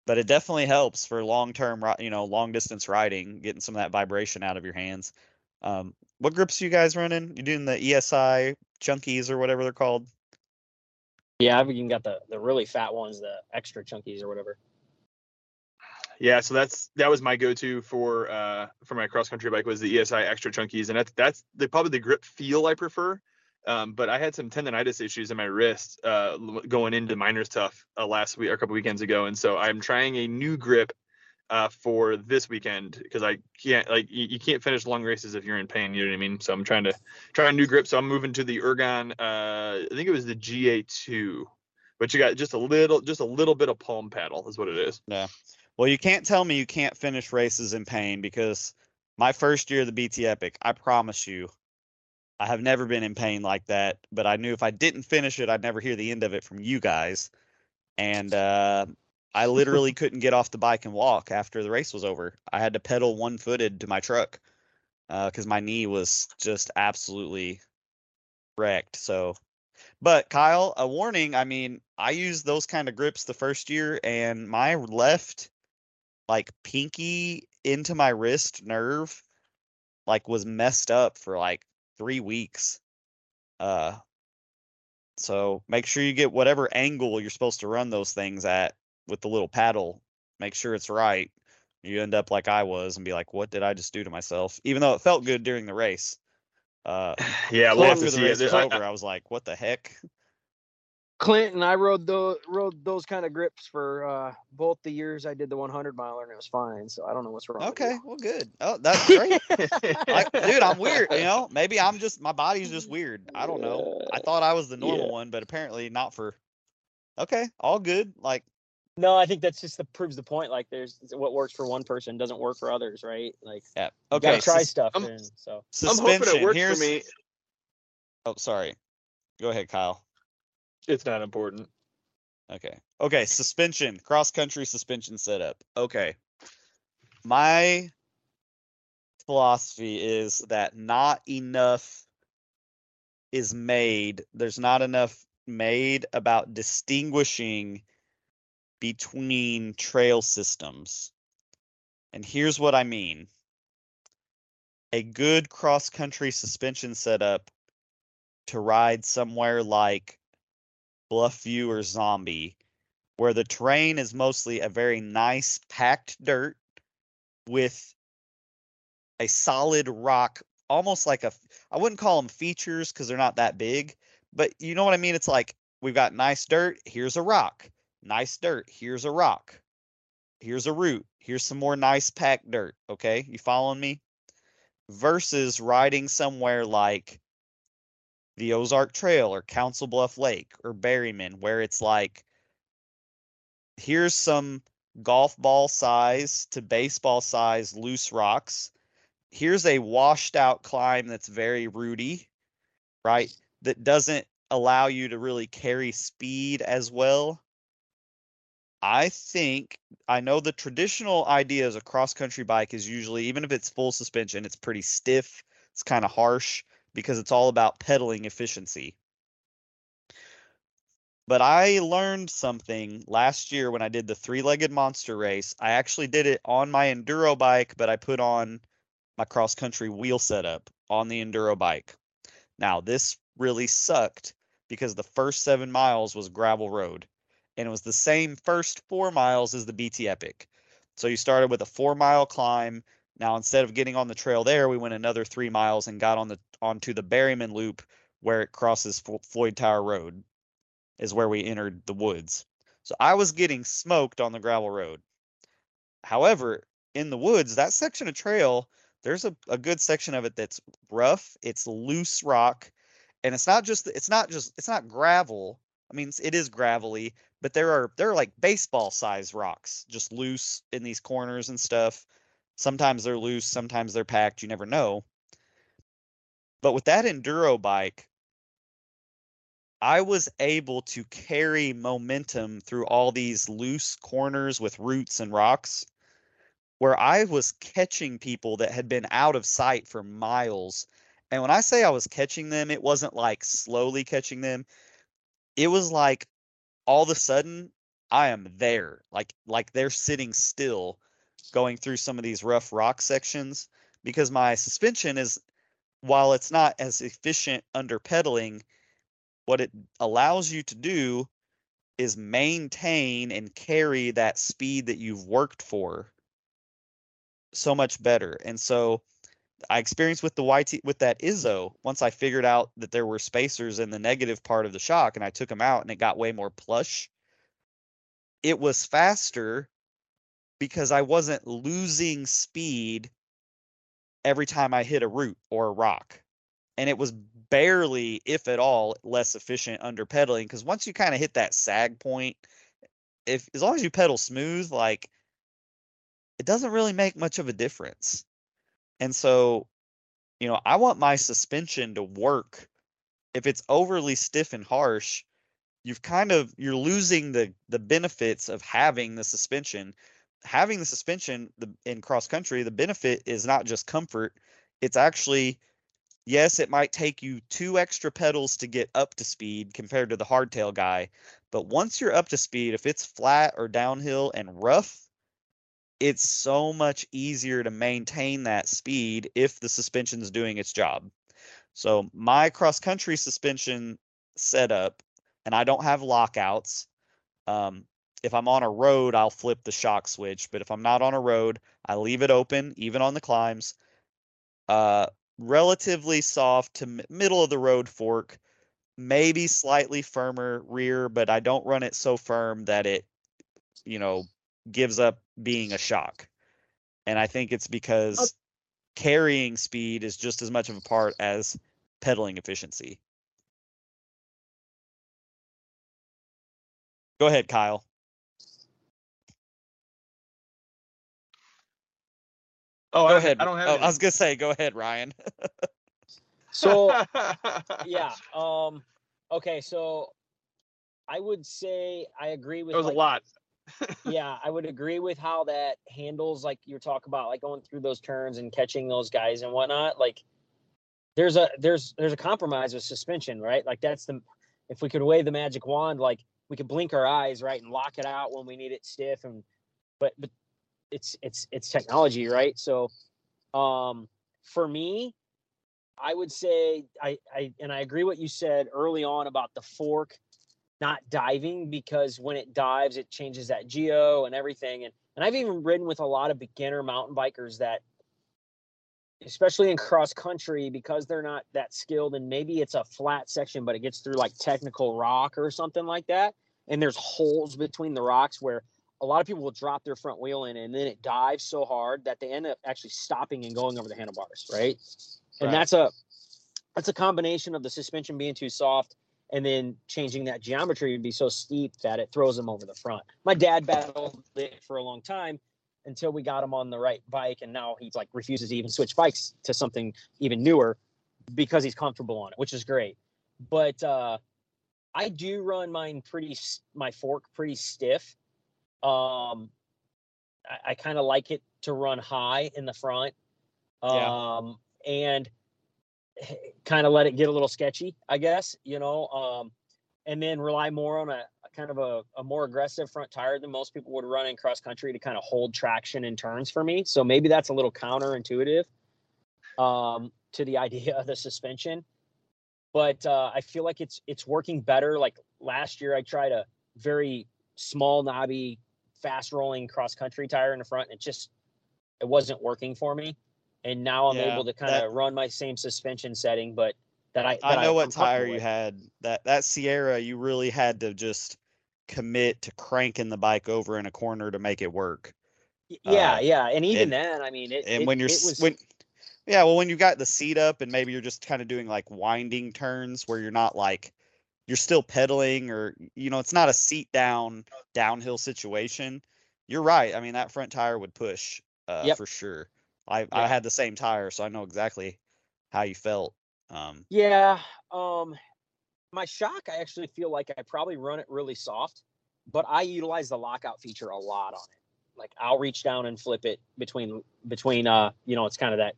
but it definitely helps for long term, you know, long distance riding, getting some of that vibration out of your hands. Um, what grips are you guys running? You doing the ESI chunkies or whatever they're called?
Yeah, I've even got the the really fat ones, the extra chunkies or whatever.
Yeah, so that's that was my go-to for uh for my cross country bike was the ESI extra chunkies, and that's that's the probably the grip feel I prefer. Um, but I had some tendonitis issues in my wrist uh, going into Miners Tough uh, last week or a couple weekends ago, and so I'm trying a new grip uh, for this weekend because I can't like you, you can't finish long races if you're in pain. You know what I mean? So I'm trying to try a new grip. So I'm moving to the Ergon. Uh, I think it was the GA2, but you got just a little just a little bit of palm paddle is what it is. Yeah.
Well, you can't tell me you can't finish races in pain because my first year of the BT Epic, I promise you, I have never been in pain like that. But I knew if I didn't finish it, I'd never hear the end of it from you guys. And uh, I literally couldn't get off the bike and walk after the race was over. I had to pedal one footed to my truck because my knee was just absolutely wrecked. So, but Kyle, a warning. I mean, I used those kind of grips the first year, and my left, like pinky into my wrist nerve, like was messed up for like three weeks. Uh, so make sure you get whatever angle you're supposed to run those things at with the little paddle. Make sure it's right. You end up like I was and be like, "What did I just do to myself?" Even though it felt good during the race. Uh,
Yeah, we'll
after the race was over, I was like, "What the heck?"
Clint and I rode the rode those kind of grips for uh, both the years I did the 100 miler and it was fine. So I don't know what's wrong.
Okay, well, good. Oh, that's great. Like, dude, I'm weird. You know, maybe I'm just my body's just weird. I don't know. I thought I was the normal
Yeah.
one, but apparently not for. Okay, all good. Like,
No, I think that's just the proves the point. Like, there's what works for one person doesn't work for others, right? Like,
yeah. Okay.
gotta try
sus-
stuff.
I'm-
and so
I'm
suspension.
hoping it works
Here's.
for me.
Oh, sorry. Go ahead, Kyle.
It's not important.
Okay. Okay. Suspension, cross country suspension setup. Okay. My philosophy is that not enough is made. There's not enough made about distinguishing between trail systems. And here's what I mean a good cross country suspension setup to ride somewhere like Bluffview or Zombie, where the terrain is mostly a very nice packed dirt with a solid rock, almost like a, I wouldn't call them features because they're not that big, but you know what I mean? It's like we've got nice dirt, here's a rock, nice dirt, here's a rock, here's a root, here's some more nice packed dirt. Okay, you following me? Versus riding somewhere like the Ozark Trail or Council Bluff Lake or Berryman, where it's like, here's some golf ball size to baseball size loose rocks. Here's a washed out climb that's very rooty, right? That doesn't allow you to really carry speed as well. I think I know the traditional idea as a cross country bike is usually, even if it's full suspension, it's pretty stiff, it's kind of harsh because it's all about pedaling efficiency. But I learned something last year when I did the three legged monster race. I actually did it on my enduro bike, but I put on my cross country wheel setup on the enduro bike. Now, this really sucked because the first seven miles was gravel road and it was the same first four miles as the BT Epic. So you started with a four mile climb. Now instead of getting on the trail there, we went another three miles and got on the onto the Berryman Loop where it crosses Floyd Tower Road, is where we entered the woods. So I was getting smoked on the gravel road. However, in the woods, that section of trail, there's a, a good section of it that's rough. It's loose rock, and it's not just it's not just it's not gravel. I mean, it is gravelly, but there are there are like baseball size rocks just loose in these corners and stuff. Sometimes they're loose, sometimes they're packed, you never know. But with that enduro bike, I was able to carry momentum through all these loose corners with roots and rocks where I was catching people that had been out of sight for miles. And when I say I was catching them, it wasn't like slowly catching them. It was like all of a sudden I am there. Like like they're sitting still going through some of these rough rock sections because my suspension is while it's not as efficient under pedaling, what it allows you to do is maintain and carry that speed that you've worked for so much better. And so I experienced with the YT with that Izzo once I figured out that there were spacers in the negative part of the shock and I took them out and it got way more plush. It was faster because I wasn't losing speed every time I hit a root or a rock. And it was barely, if at all, less efficient under pedaling because once you kind of hit that sag point, if as long as you pedal smooth, like it doesn't really make much of a difference. And so, you know, I want my suspension to work. If it's overly stiff and harsh, you've kind of you're losing the the benefits of having the suspension. Having the suspension the in cross country, the benefit is not just comfort, it's actually yes, it might take you two extra pedals to get up to speed compared to the hardtail guy, but once you're up to speed, if it's flat or downhill and rough, it's so much easier to maintain that speed if the suspension's doing its job. So my cross country suspension setup, and I don't have lockouts. Um, if I'm on a road, I'll flip the shock switch, but if I'm not on a road, I leave it open, even on the climbs. Uh, relatively soft to middle of the road fork. maybe slightly firmer rear, but I don't run it so firm that it, you know, gives up being a shock. And I think it's because carrying speed is just as much of a part as pedaling efficiency. Go ahead, Kyle.
Oh,
Go
I,
ahead.
I don't have.
Oh,
any.
I was gonna say, go ahead, Ryan.
So yeah. Um. Okay. So I would say I agree with.
It was a lot.
Yeah, I would agree with how that handles like you're talking about, like going through those turns and catching those guys and whatnot. Like there's a there's there's a compromise with suspension, right? Like that's the if we could wave the magic wand, like we could blink our eyes, right, and lock it out when we need it stiff and but but it's it's it's technology, right? So um for me, I would say I I and I agree what you said early on about the fork not diving because when it dives, it changes that geo and everything. And and I've even ridden with a lot of beginner mountain bikers that, especially in cross country, because they're not that skilled, and maybe it's a flat section, but it gets through like technical rock or something like that, and there's holes between the rocks where a lot of people will drop their front wheel in, and then it dives so hard that they end up actually stopping and going over the handlebars, right? And that's a that's a combination of the suspension being too soft and then changing that geometry would be so steep that it throws them over the front. My dad battled it for a long time until we got him on the right bike, and now he's like refuses to even switch bikes to something even newer because he's comfortable on it, which is great. But uh, I do run mine pretty my fork pretty stiff. Um, I, I kind of like it to run high in the front,
Yeah.
um, and kind of let it get a little sketchy, I guess, you know, um, and then rely more on a, a kind of a, a more aggressive front tire than most people would run in cross country to kind of hold traction in turns for me. So maybe that's a little counterintuitive um, to the idea of the suspension. But uh, I feel like it's it's working better. Like last year, I tried a very small, knobby, fast rolling cross country tire in the front, and it just it wasn't working for me. And now I'm
Yeah,
able to kind of run my same suspension setting, but that I
I know
I'm
what tire you
with.
had. That that Sierra, you really had to just commit to cranking the bike over in a corner to make it work.
Yeah,
uh,
yeah, and even
and-
then, I mean, it.
And
it-
when you're
was,
when yeah, well, when you got the seat up and maybe you're just kind of doing like winding turns where you're not like you're still pedaling or you know it's not a seat down downhill situation. You're right. I mean that front tire would push uh,
Yep.
for sure. I I had the same tire, so I know exactly how you felt. Um,
Yeah. Um my shock, I actually feel like I probably run it really soft, but I utilize the lockout feature a lot on it. Like I'll reach down and flip it between between uh, you know, it's kind of that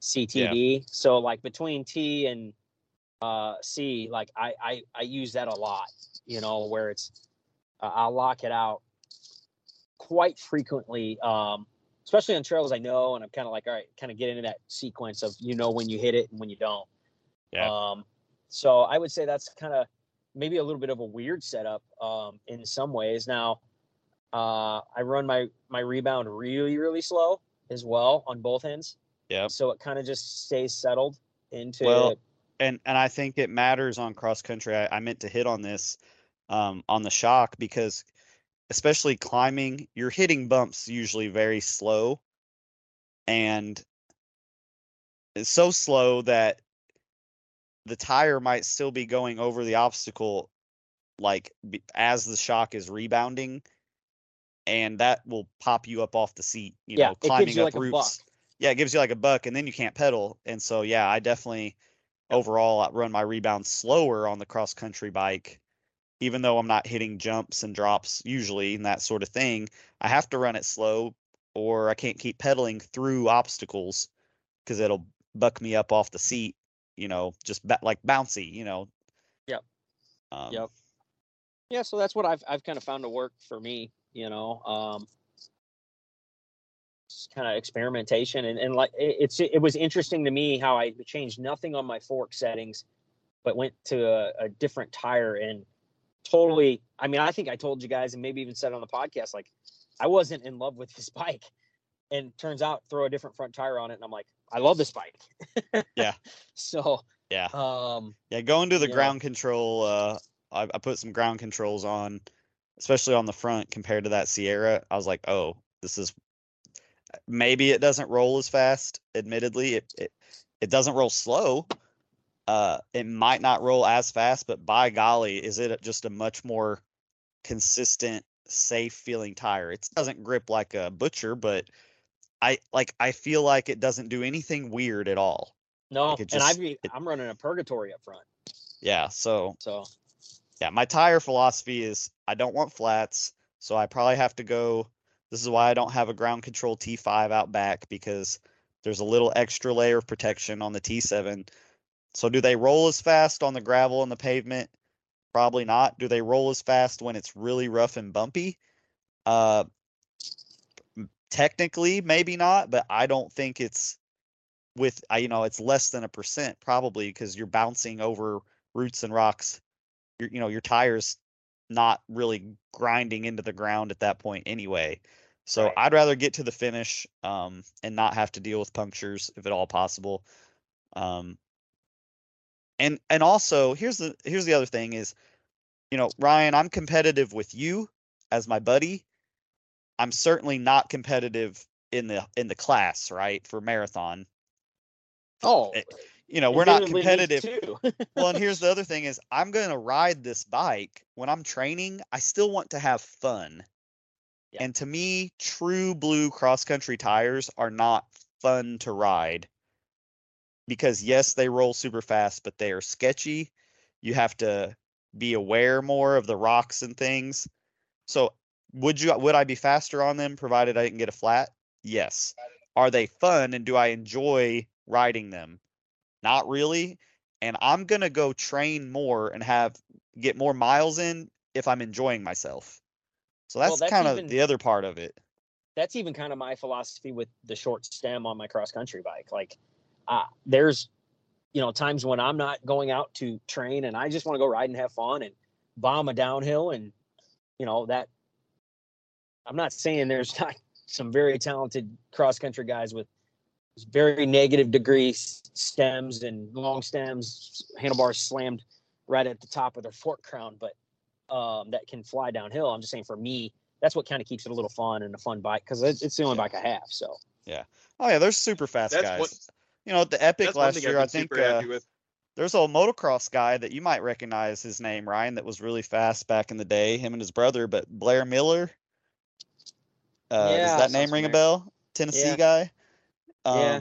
CTD. So like between T and uh C, like I I I use that a lot, you know, where it's uh, I'll lock it out quite frequently um especially on trails I know and I'm kind of like all right, kind of get into that sequence of you know when you hit it and when you don't.
Yeah.
Um, so I would say that's kind of maybe a little bit of a weird setup um, in some ways. Now, uh, I run my my rebound really really slow as well on both ends.
Yep.
So it kind of just stays settled into.
Well, and and I think it matters on cross country. I, I meant to hit on this um, on the shock because especially climbing, you're hitting bumps usually very slow, and it's so slow that the tire might still be going over the obstacle like as the shock is rebounding and that will pop you up off the seat you
Yeah,
know climbing up
like
roofs yeah it gives you like a buck and then you can't pedal and so yeah i definitely overall I run my rebound slower on the cross country bike even though i'm not hitting jumps and drops usually and that sort of thing i have to run it slow or i can't keep pedaling through obstacles because it'll buck me up off the seat you know just ba- like bouncy you know
Yep.
um,
Yep. yeah, so that's what I've I've kind of found to work for me. You know, um, kind of experimentation and, and like it, it's it was interesting to me how I changed nothing on my fork settings, but went to a, a different tire and totally. I mean, I think I told you guys and maybe even said on the podcast like I wasn't in love with this bike, and turns out throw a different front tire on it and I'm like I love this bike.
Yeah.
So
Yeah.
Um,
Yeah, going to the ground control. Uh, I, I put some ground controls on, especially on the front compared to that Sierra. I was like, oh, this is maybe it doesn't roll as fast. Admittedly, it it, it doesn't roll slow. Uh, it might not roll as fast, but by golly, is it just a much more consistent, safe feeling tire? It doesn't grip like a butcher, but I like I feel like it doesn't do anything weird at all.
no,
Like it
and
just-
I've,
it-
I'm running a purgatory up front.
Yeah, so
So
yeah, my tire philosophy is I don't want flats, so I probably have to go. This is why I don't have a ground control T5 out back because there's a little extra layer of protection on the T7. So do they roll as fast on the gravel and the pavement? Probably not. Do they roll as fast when it's really rough and bumpy? Uh technically maybe not, but I don't think it's with I you know, it's less than a percent probably because you're bouncing over roots and rocks your you know your tires not really grinding into the ground at that point anyway. So
Right.
I'd rather get to the finish um, and not have to deal with punctures if at all possible. Um, and and also here's the here's the other thing is, you know Ryan, I'm competitive with you as my buddy. I'm certainly not competitive in the in the class right for marathon.
oh,
Eh, You know we're not competitive well, and here's the other thing is I'm going to ride this bike when I'm training. I still want to have fun.
Yeah.
And to me, true blue cross country tires are not fun to ride. Because yes, they roll super fast, but they are sketchy. You have to be aware more of the rocks and things. So, would you would I be faster on them provided I didn't get a flat? Yes. Are they fun and do I enjoy riding them? Not really and I'm gonna go train more and have get more miles in if I'm enjoying myself. So
Well,
that's,
that's
kind of the other part of it.
that's even kind of my philosophy with the short stem on my cross country bike. Like, uh, there's, you know, times when I'm not going out to train and I just want to go ride and have fun and bomb a downhill. And, you know, that I'm not saying there's not some very talented cross country guys with very negative degree stems and long stems, handlebars slammed right at the top of their fork crown, but um, that can fly downhill. I'm just saying for me, that's what kind of keeps it a little fun and a fun bike because it's, it's the only bike I have. So Yeah.
Oh yeah, there's super fast
That's
guys.
one-
you know, at the Epic
That's
last year,
I've
I
been
think uh,
with.
there's a motocross guy that you might recognize his name, Ryan, that was really fast back in the day. Him and his brother, but Blair Miller. Uh,
Yeah,
does that name
sounds
ring a bell? Tennessee
Yeah.
guy. Um,
Yeah.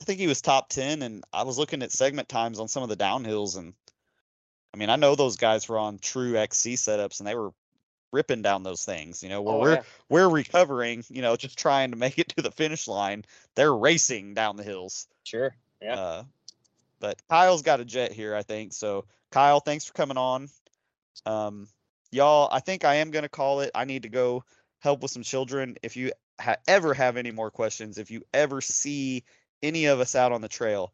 I think he was top ten, and I was looking at segment times on some of the downhills, and I mean, I know those guys were on true XC setups, and they were ripping down those things. You know, where
Oh,
we're
yeah.
we're recovering, you know, just trying to make it to the finish line. They're racing down the hills.
sure, yeah,
Uh, but Kyle's got a jet here, I think. So, Kyle, thanks for coming on. Um, y'all, I think I am going to call it. I need to go help with some children. If you ha- ever have any more questions, if you ever see any of us out on the trail,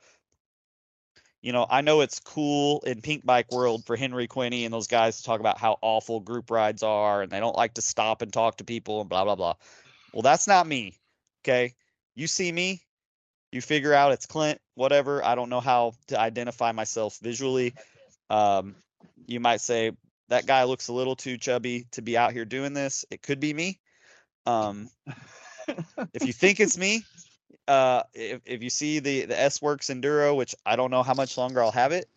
you know, I know it's cool in Pinkbike world for Henry Quinney and those guys to talk about how awful group rides are and they don't like to stop and talk to people and blah blah blah. Well, that's not me. Okay? You see me, you figure out it's Clint, whatever. I don't know how to identify myself visually. Um, you might say that guy looks a little too chubby to be out here doing this. It could be me. Um, if you think it's me, uh, if, if you see the the S Works Enduro, which I don't know how much longer I'll have it,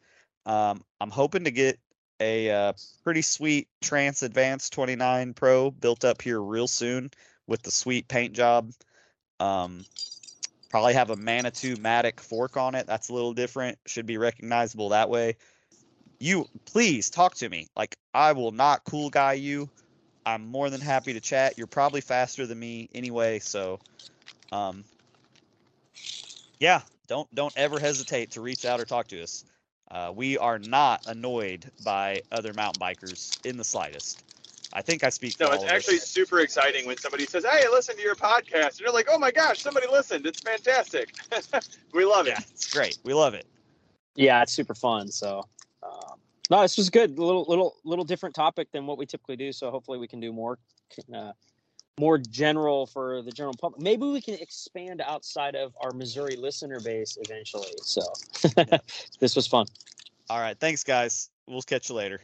um, I'm hoping to get a uh, pretty sweet Trance Advanced 29 Pro built up here real soon with the sweet paint job. Um, probably have a Manitou Mattoc fork on it. That's a little different. Should be recognizable that way. You please talk to me. Like I will not cool guy you. I'm more than happy to chat. You're probably faster than me anyway, so um yeah, don't don't ever hesitate to reach out or talk to us. Uh, we are not annoyed by other mountain bikers in the slightest. I think I speak. For
No,
all
it's
of
actually
us.
super exciting when somebody says, "Hey, I listened to your podcast," and you're like, "Oh my gosh, somebody listened! It's fantastic! we love it."
yeah, it's great. We love it.
yeah, it's super fun. So, um, no, it's just good. A little, little, little different topic than what we typically do. So hopefully we can do more. Uh, more general for the general public. Maybe we can expand outside of our Missouri listener base eventually. So this was fun.
All right. Thanks, guys. We'll catch you later.